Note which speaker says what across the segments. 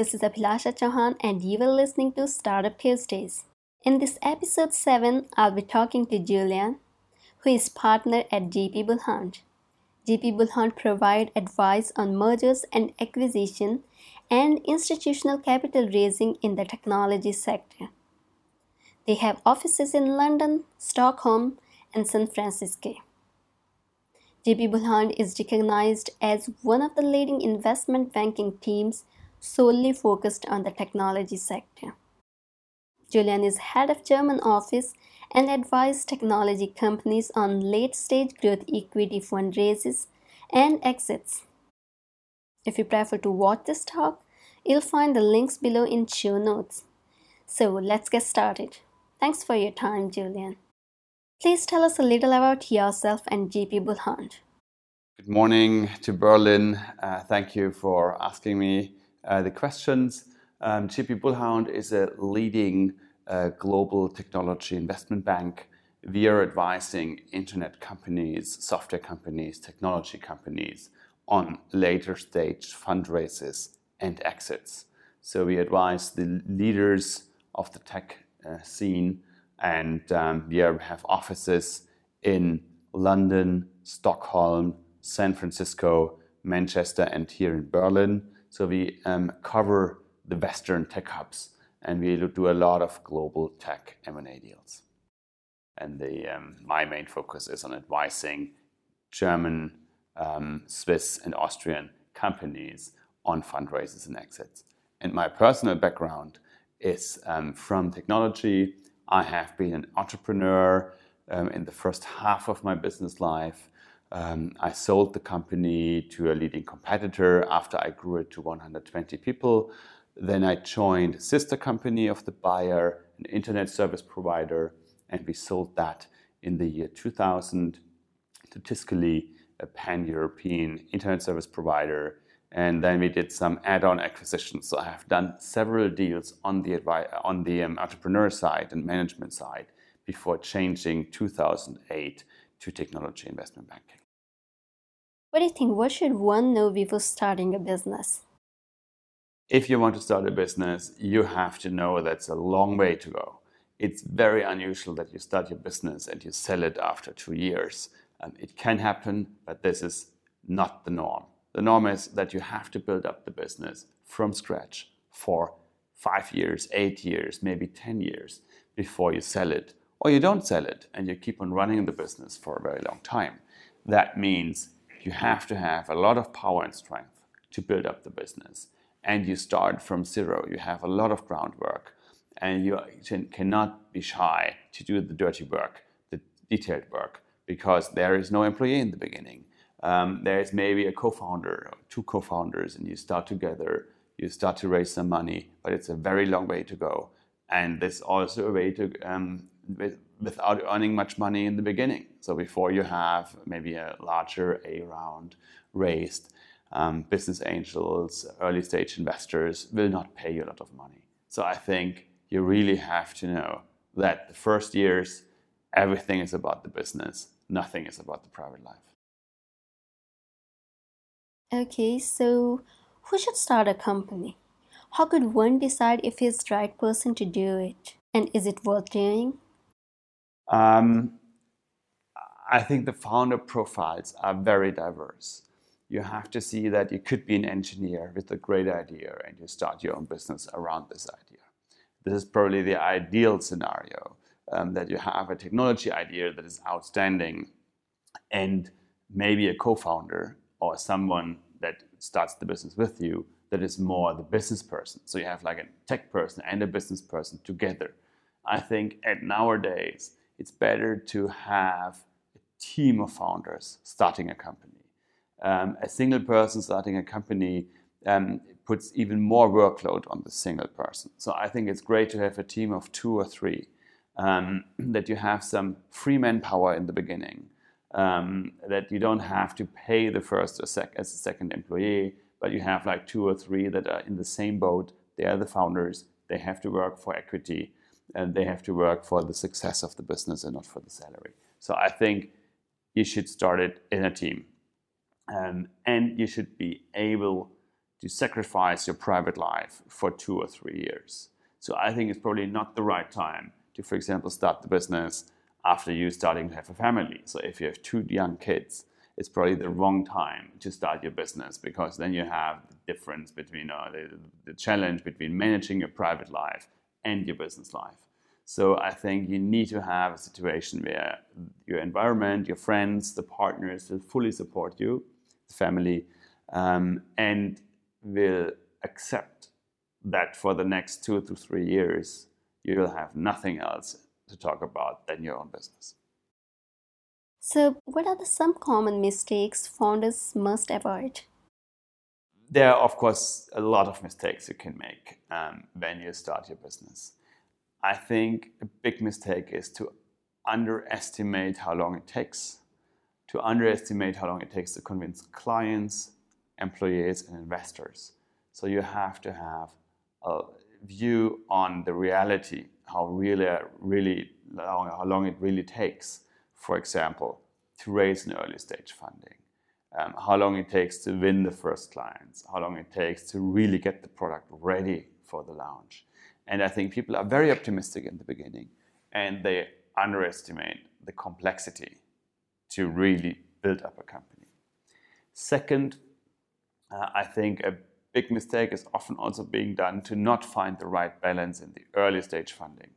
Speaker 1: this is Abhilasha Chauhan and you are listening to Startup Tuesdays. In this episode 7, I'll be talking to Julian, who is partner at GP Bullhound. GP Bullhound provide advice on mergers and acquisition and institutional capital raising in the technology sector. They have offices in London, Stockholm, and San Francisco. GP Bullhound is recognized as one of the leading investment banking teams solely focused on the technology sector. Julian is head of German office and advises technology companies on late stage growth equity fundraisers and exits. If you prefer to watch this talk, you'll find the links below in show notes. So let's get started. Thanks for your time, Julian. Please tell us a little about yourself and GP Bullhound.
Speaker 2: Good morning to Berlin. Uh, thank you for asking me uh, the questions. Um, Bullhound is a leading uh, global technology investment bank. We are advising internet companies, software companies, technology companies on later stage fundraisers and exits. So we advise the leaders of the tech uh, scene and um, we have offices in London, Stockholm, San Francisco, Manchester, and here in Berlin. So we um, cover the Western tech hubs, and we do a lot of global tech M&A deals. And the, um, my main focus is on advising German, um, Swiss, and Austrian companies on fundraisers and exits. And my personal background is um, from technology I have been an entrepreneur um, in the first half of my business life. Um, I sold the company to a leading competitor after I grew it to 120 people. Then I joined a sister company of the buyer, an internet service provider, and we sold that in the year 2000 to Tiscali, a pan European internet service provider and then we did some add-on acquisitions. So I have done several deals on the on the um, entrepreneur side and management side before changing 2008 to technology investment banking.
Speaker 1: What do you think? What should one know before starting a business?
Speaker 2: If you want to start a business, you have to know that's a long way to go. It's very unusual that you start your business and you sell it after two years. Um, it can happen, but this is not the norm. The norm is that you have to build up the business from scratch for five years, eight years, maybe 10 years before you sell it. Or you don't sell it and you keep on running the business for a very long time. That means you have to have a lot of power and strength to build up the business. And you start from zero. You have a lot of groundwork and you cannot be shy to do the dirty work, the detailed work, because there is no employee in the beginning um, there's maybe a co-founder, two co-founders, and you start together. You start to raise some money, but it's a very long way to go. And there's also a way to um, without earning much money in the beginning. So before you have maybe a larger A round raised, um, business angels, early stage investors will not pay you a lot of money. So I think you really have to know that the first years, everything is about the business, nothing is about the private life.
Speaker 1: Okay, so who should start a company? How could one decide if he's the right person to do it? And is it worth doing? Um,
Speaker 2: I think the founder profiles are very diverse. You have to see that you could be an engineer with a great idea and you start your own business around this idea. This is probably the ideal scenario um, that you have a technology idea that is outstanding and maybe a co founder or someone that starts the business with you that is more the business person. So you have like a tech person and a business person together. I think at nowadays it's better to have a team of founders starting a company. Um, a single person starting a company um, puts even more workload on the single person. So I think it's great to have a team of two or three. Um, that you have some free manpower in the beginning, um, that you don't have to pay the first or sec- as a second employee, but you have like two or three that are in the same boat. They are the founders. They have to work for equity, and they have to work for the success of the business and not for the salary. So I think you should start it in a team, um, and you should be able to sacrifice your private life for two or three years. So I think it's probably not the right time to, for example, start the business after you starting to have a family. So if you have two young kids, it's probably the wrong time to start your business because then you have the difference between uh, the, the challenge between managing your private life and your business life. So I think you need to have a situation where your environment, your friends, the partners will fully support you, the family, um, and will accept that for the next two to three years, you will have nothing else to talk about than your own business.
Speaker 1: So, what are the some common mistakes founders must avoid?
Speaker 2: There are, of course, a lot of mistakes you can make um, when you start your business. I think a big mistake is to underestimate how long it takes, to underestimate how long it takes to convince clients, employees, and investors. So, you have to have a view on the reality, how really, really long, how long it really takes, for example, to raise an early stage funding, um, how long it takes to win the first clients, how long it takes to really get the product ready for the launch. And I think people are very optimistic in the beginning and they underestimate the complexity to really build up a company. Second, uh, I think a big mistake is often also being done to not find the right balance in the early stage funding.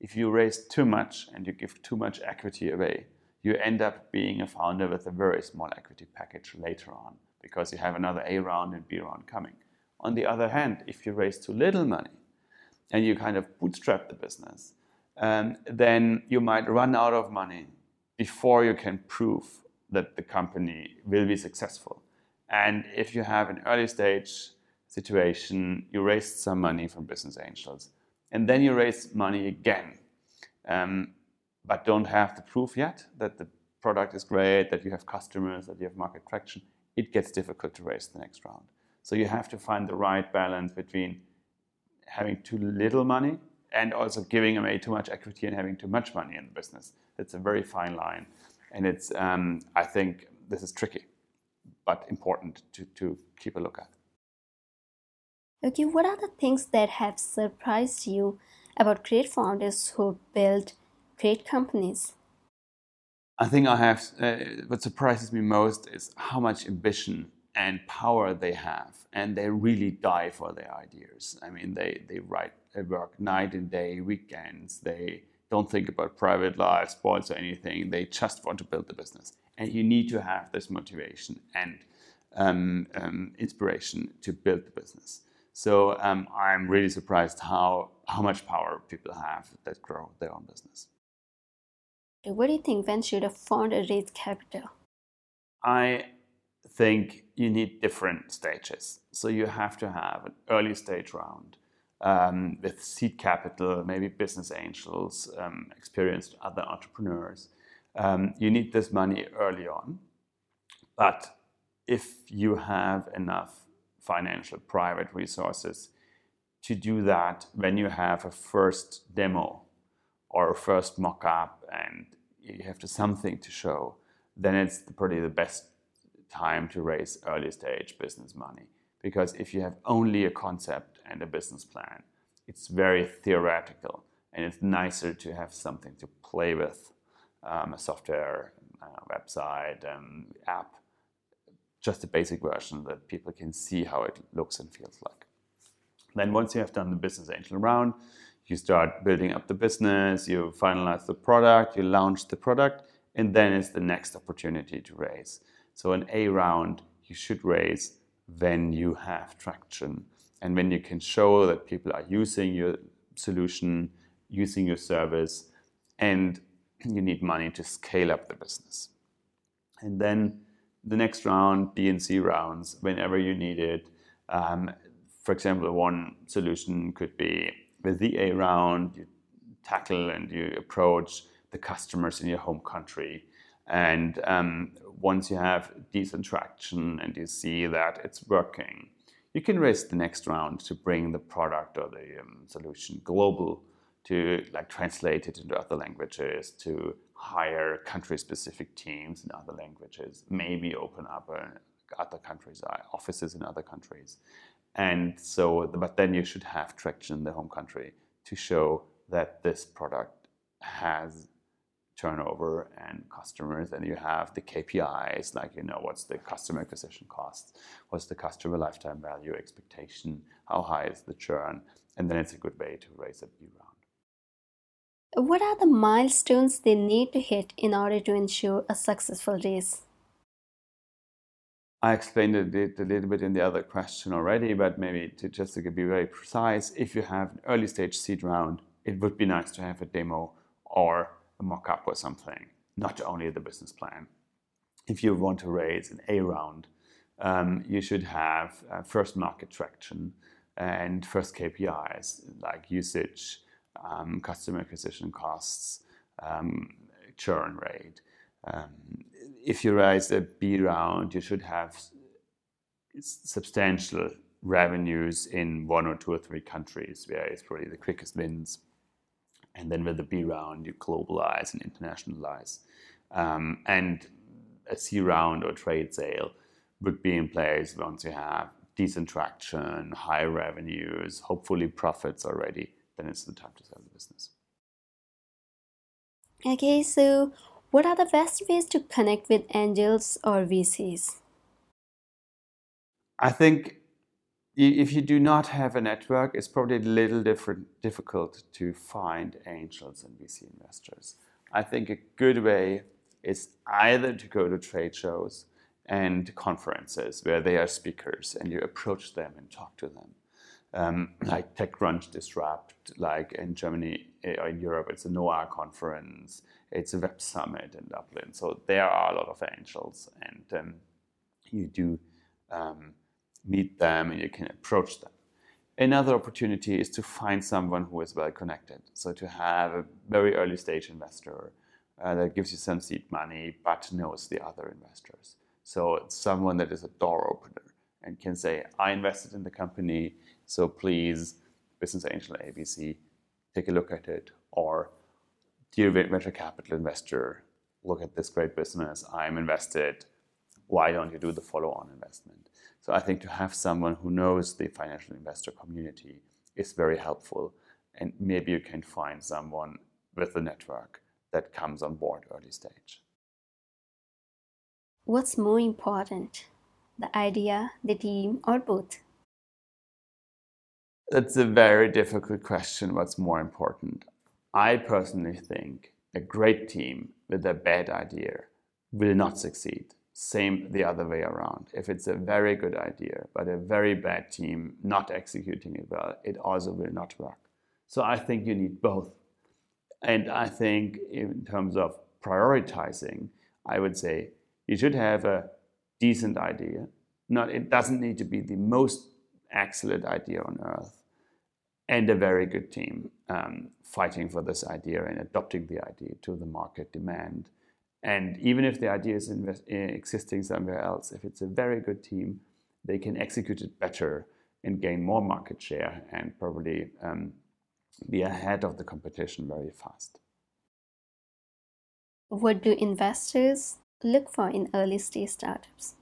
Speaker 2: If you raise too much and you give too much equity away, you end up being a founder with a very small equity package later on because you have another A round and B round coming. On the other hand, if you raise too little money and you kind of bootstrap the business, um, then you might run out of money before you can prove that the company will be successful. And if you have an early stage situation, you raised some money from business angels, and then you raise money again, um, but don't have the proof yet that the product is great, that you have customers, that you have market traction, it gets difficult to raise the next round. So you have to find the right balance between having too little money and also giving away too much equity and having too much money in the business. It's a very fine line, and it's um, I think this is tricky but important to, to keep a look at.
Speaker 1: Okay, what are the things that have surprised you about great founders who build great companies?
Speaker 2: I think I have, uh, what surprises me most is how much ambition and power they have. And they really die for their ideas. I mean, they, they write, they work night and day, weekends. They don't think about private life, sports, or anything. They just want to build the business. And you need to have this motivation and um, um, inspiration to build the business. So um, I'm really surprised how, how much power people have that grow their own business.
Speaker 1: What do you think when should have found a raise capital?
Speaker 2: I think you need different stages. So you have to have an early stage round um, with seed capital, maybe business angels, um, experienced other entrepreneurs. Um, you need this money early on. But if you have enough financial private resources to do that when you have a first demo or a first mock-up and you have to something to show, then it's probably the best time to raise early stage business money. Because if you have only a concept and a business plan, it's very theoretical and it's nicer to have something to play with um, a software, uh, website, um, app, just a basic version that people can see how it looks and feels like. Then once you have done the business angel round, you start building up the business, you finalize the product, you launch the product, and then it's the next opportunity to raise. So an A round you should raise when you have traction and when you can show that people are using your solution, using your service, and you need money to scale up the business. And then the next round, B and C rounds, whenever you need it. Um, for example, one solution could be with the A round, you tackle and you approach the customers in your home country. And um, once you have decent traction and you see that it's working, you can raise the next round to bring the product or the um, solution global to like translate it into other languages, to hire country-specific teams in other languages, maybe open up a other countries, uh, offices in other countries. And so, but then you should have traction in the home country to show that this product has turnover and customers, and you have the KPIs, like you know what's the customer acquisition cost, what's the customer lifetime value expectation, how high is the churn, and then it's a good way to raise a B round.
Speaker 1: What are the milestones they need to hit in order to ensure a successful raise?
Speaker 2: I explained it a little bit in the other question already, but maybe to just to be very precise, if you have an early stage seed round, it would be nice to have a demo or a mock-up or something, not only the business plan. If you want to raise an A round, um, you should have uh, first market traction and first KPIs like usage, um, customer acquisition costs, um, churn rate. If you raise a B round, you should have substantial revenues in one or two or three countries where it's probably the quickest wins. And then with the B round, you globalize and internationalize. Um, and a C round or trade sale would be in place once you have decent traction, high revenues, hopefully profits already. Then it's the time to sell the business.
Speaker 1: Okay, so what are the best ways to connect with angels or VCs?
Speaker 2: I think if you do not have a network, it's probably a little different, difficult to find angels and VC investors. I think a good way is either to go to trade shows and conferences where they are speakers and you approach them and talk to them. Um, like TechCrunch Disrupt, like in Germany or eh, in Europe, it's a NOAH conference it's a web summit in Dublin. So there are a lot of angels, and um, you do um, meet them and you can approach them. Another opportunity is to find someone who is well connected. So to have a very early stage investor uh, that gives you some seed money but knows the other investors. So it's someone that is a door opener and can say, I invested in the company, so please, Business Angel ABC, take a look at it, or dear venture capital investor, look at this great business, I'm invested. Why don't you do the follow on investment? So I think to have someone who knows the financial investor community is very helpful. And maybe you can find someone with the network that comes on board early stage.
Speaker 1: What's more important, the idea, the team, or both?
Speaker 2: That's a very difficult question. What's more important? I personally think a great team with a bad idea will not succeed. Same the other way around. If it's a very good idea, but a very bad team not executing it well, it also will not work. So I think you need both. And I think in terms of prioritizing, I would say you should have a decent idea. Not, it doesn't need to be the most excellent idea on earth and a very good team um, fighting for this idea and adopting the idea to the market demand. And even if the idea is invest- eh, existing somewhere else, if it's a very good team, they can execute it better and gain more market share and probably um, be ahead of the competition very fast.
Speaker 1: What do investors look for in early stage startups?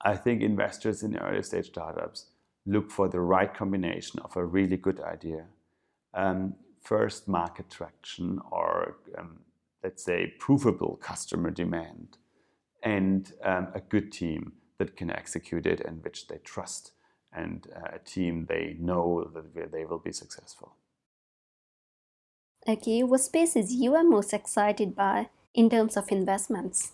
Speaker 2: I think investors in early stage startups look for the right combination of a really good idea. Um, first, market traction or um, let's say provable customer demand, and um, a good team that can execute it and which they trust, and uh, a team they know that they will be successful.
Speaker 1: Okay, what spaces you are most excited by in terms of investments?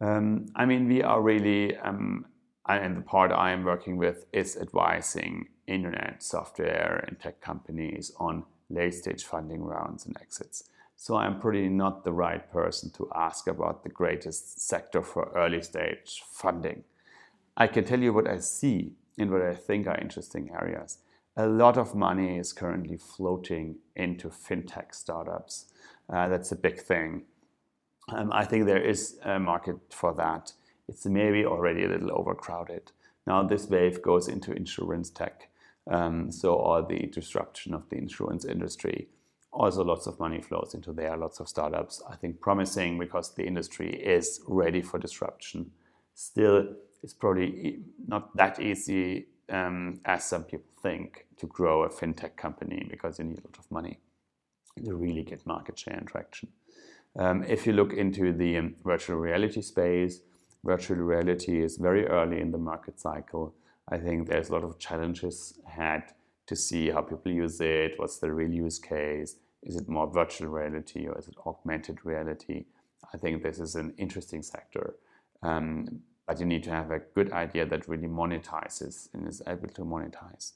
Speaker 2: Um, I mean, we are really um, and the part I am working with is advising internet software and tech companies on late stage funding rounds and exits. So I'm pretty not the right person to ask about the greatest sector for early stage funding. I can tell you what I see and what I think are interesting areas. A lot of money is currently floating into fintech startups. Uh, that's a big thing. Um, I think there is a market for that it's maybe already a little overcrowded. Now this wave goes into insurance tech. Um, so all the disruption of the insurance industry. Also, lots of money flows into there, lots of startups. I think promising because the industry is ready for disruption. Still, it's probably not that easy um, as some people think to grow a fintech company because you need a lot of money to really get market share and traction. Um, if you look into the um, virtual reality space, virtual reality is very early in the market cycle. I think there's a lot of challenges ahead to see how people use it, what's the real use case, is it more virtual reality or is it augmented reality? I think this is an interesting sector. Um, but you need to have a good idea that really monetizes and is able to monetize.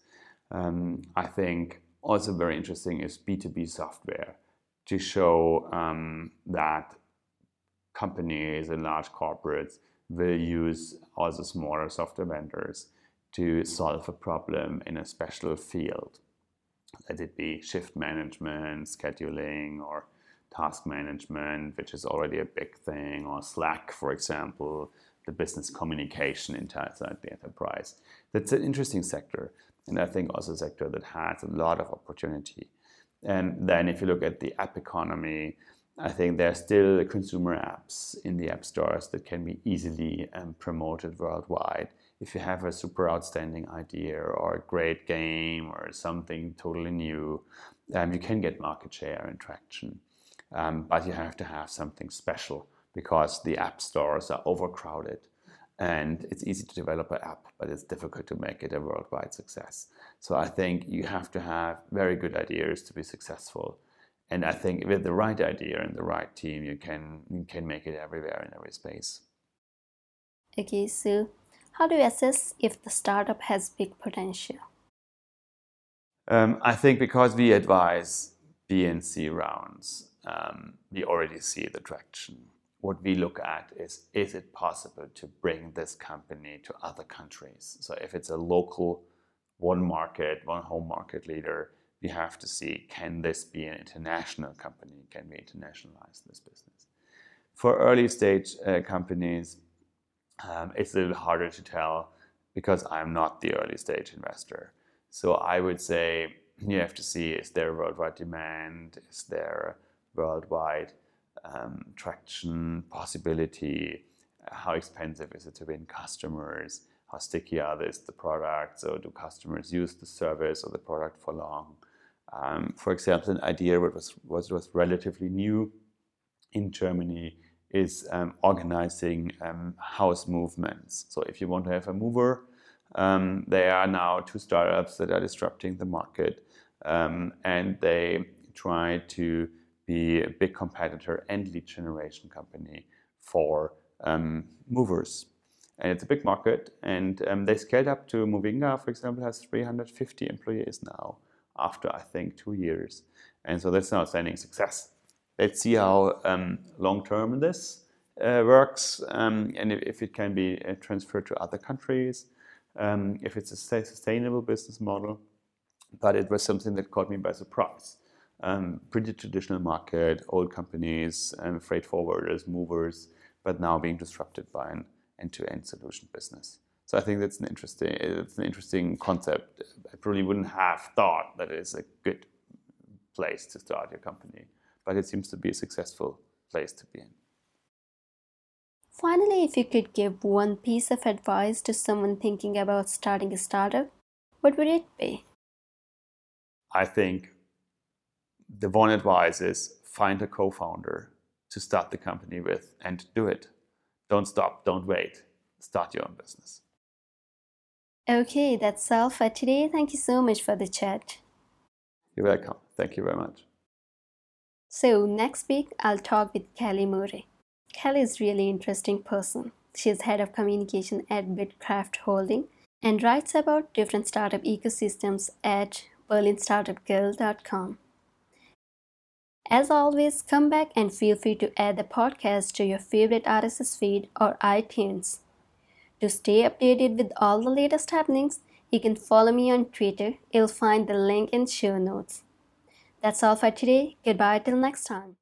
Speaker 2: Um, I think also very interesting is B2B software to show um, that companies and large corporates will use also smaller software vendors to solve a problem in a special field. Let it be shift management, scheduling, or task management, which is already a big thing, or Slack, for example, the business communication inside the enterprise. That's an interesting sector, and I think also a sector that has a lot of opportunity. And then if you look at the app economy, I think there are still consumer apps in the app stores that can be easily um, promoted worldwide. If you have a super outstanding idea or a great game or something totally new, um, you can get market share and traction. Um, but you have to have something special because the app stores are overcrowded and it's easy to develop an app, but it's difficult to make it a worldwide success. So I think you have to have very good ideas to be successful. And I think with the right idea and the right team, you can you can make it everywhere in every space.
Speaker 1: Okay, so how do you assess if the startup has big potential?
Speaker 2: Um, I think because we advise B and C rounds, um, we already see the traction. What we look at is is it possible to bring this company to other countries? So if it's a local one market, one home market leader, we have to see can this be an international company? Can we internationalize this business? For early stage uh, companies, um, it's a little harder to tell because I'm not the early stage investor. So I would say you have to see is there worldwide demand? Is there worldwide um, traction possibility? How expensive is it to win customers? How sticky are this the products? So do customers use the service or the product for long? Um, for example, an idea that was, was, was relatively new in Germany is um, organizing um, house movements. So if you want to have a mover, um, there are now two startups that are disrupting the market, um, and they try to be a big competitor and lead generation company for um, movers. And it's a big market, and they scaled up to Movinga, for example, has 350 employees now after I think two years, and so that's an outstanding success. Let's see how um, long term this uh, works, um, and if, if, it can be uh, transferred to other countries, um, if it's a sustainable business model. But it was something that caught me by surprise um, pretty traditional market, old companies, um, freight forwarders, movers, but now being disrupted by an end-to-end solution business. So I think that's an interesting, it's an interesting concept. I probably wouldn't have thought that it's a good place to start your company, but it seems to be a successful place to be in.
Speaker 1: Finally, if you could give one piece of advice to someone thinking about starting a startup, what would it be?
Speaker 2: I think the one advice is find a co-founder to start the company with and do it. Don't stop, don't wait. Start your own business.
Speaker 1: Okay, that's all for today. Thank you so much for the chat.
Speaker 2: You're welcome. Thank you very much.
Speaker 1: So, next week I'll talk with Kelly Murray. Kelly is really interesting person. She's head of communication at Bitcraft Holding and writes about different startup ecosystems at berlinstartupgirl.com. As always, come back and feel free to add the podcast to your favorite RSS feed or iTunes. To stay updated with all the latest happenings, you can follow me on Twitter. You'll find the link in show notes. That's all for today. Goodbye till next time.